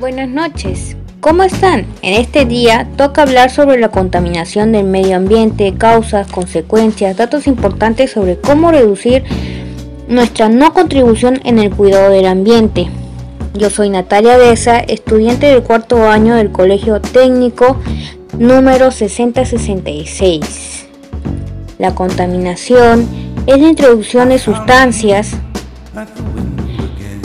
Buenas noches. ¿Cómo están? En este día toca hablar sobre la contaminación del medio ambiente, causas, consecuencias, datos importantes sobre cómo reducir nuestra no contribución en el cuidado del ambiente. Yo soy Natalia Deza, estudiante del cuarto año del Colegio Técnico número 6066. La contaminación es la introducción de sustancias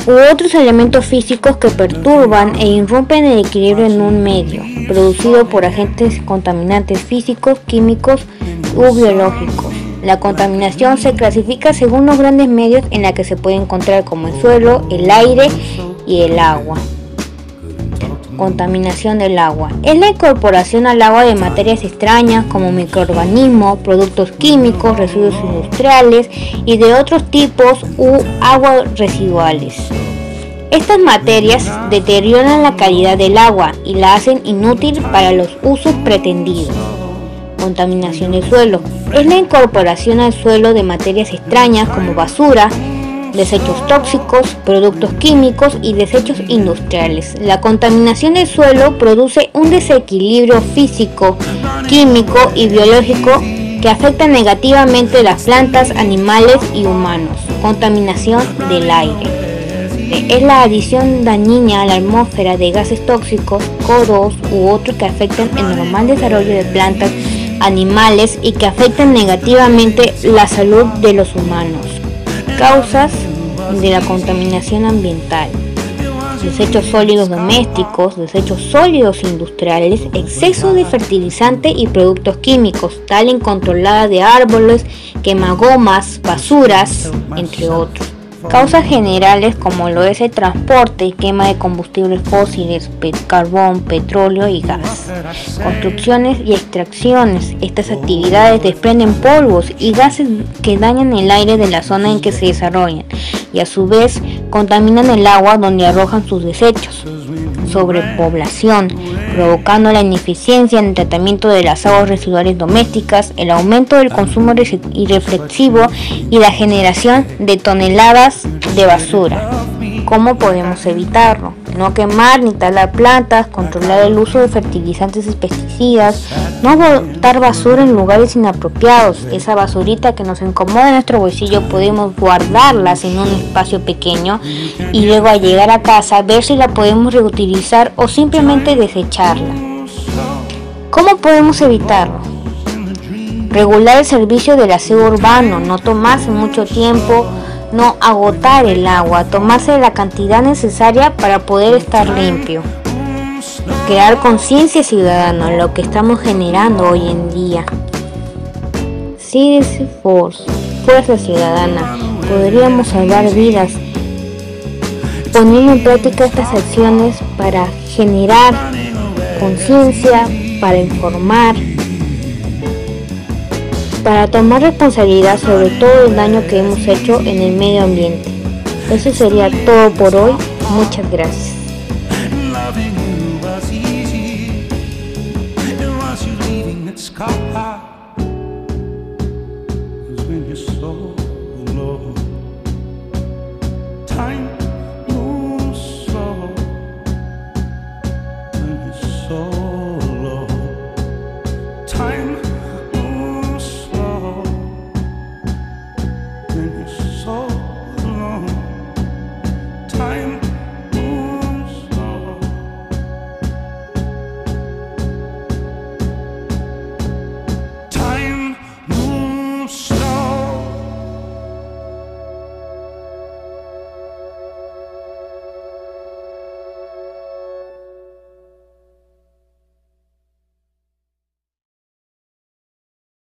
u otros elementos físicos que perturban e irrumpen el equilibrio en un medio, producido por agentes contaminantes físicos, químicos u biológicos. La contaminación se clasifica según los grandes medios en la que se puede encontrar como el suelo, el aire y el agua. Contaminación del agua. Es la incorporación al agua de materias extrañas como microorganismos, productos químicos, residuos industriales y de otros tipos u aguas residuales. Estas materias deterioran la calidad del agua y la hacen inútil para los usos pretendidos. Contaminación del suelo. Es la incorporación al suelo de materias extrañas como basura, desechos tóxicos, productos químicos y desechos industriales. La contaminación del suelo produce un desequilibrio físico, químico y biológico que afecta negativamente las plantas, animales y humanos. Contaminación del aire. Es la adición dañina a la atmósfera de gases tóxicos, CO2 u otros que afectan el normal desarrollo de plantas, animales y que afectan negativamente la salud de los humanos. Causas de la contaminación ambiental. Desechos sólidos domésticos, desechos sólidos industriales, exceso de fertilizante y productos químicos, tal incontrolada de árboles, quemagomas, basuras, entre otros. Causas generales como lo es el transporte y quema de combustibles fósiles, carbón, petróleo y gas. Construcciones y extracciones. Estas actividades desprenden polvos y gases que dañan el aire de la zona en que se desarrollan y a su vez contaminan el agua donde arrojan sus desechos. Sobrepoblación, provocando la ineficiencia en el tratamiento de las aguas residuales domésticas, el aumento del consumo irreflexivo y la generación de toneladas de basura. ¿Cómo podemos evitarlo? No quemar ni talar plantas, controlar el uso de fertilizantes y pesticidas, no botar basura en lugares inapropiados. Esa basurita que nos incomoda en nuestro bolsillo podemos guardarlas en un espacio pequeño y luego al llegar a casa ver si la podemos reutilizar o simplemente desecharla. ¿Cómo podemos evitarlo? Regular el servicio del aseo urbano, no tomarse mucho tiempo no agotar el agua, tomarse la cantidad necesaria para poder estar limpio. Crear conciencia ciudadana, lo que estamos generando hoy en día. Citizen Force, Fuerza Ciudadana, podríamos salvar vidas poniendo en práctica estas acciones para generar conciencia, para informar, para tomar responsabilidad sobre todo el daño que hemos hecho en el medio ambiente. Eso sería todo por hoy. Muchas gracias.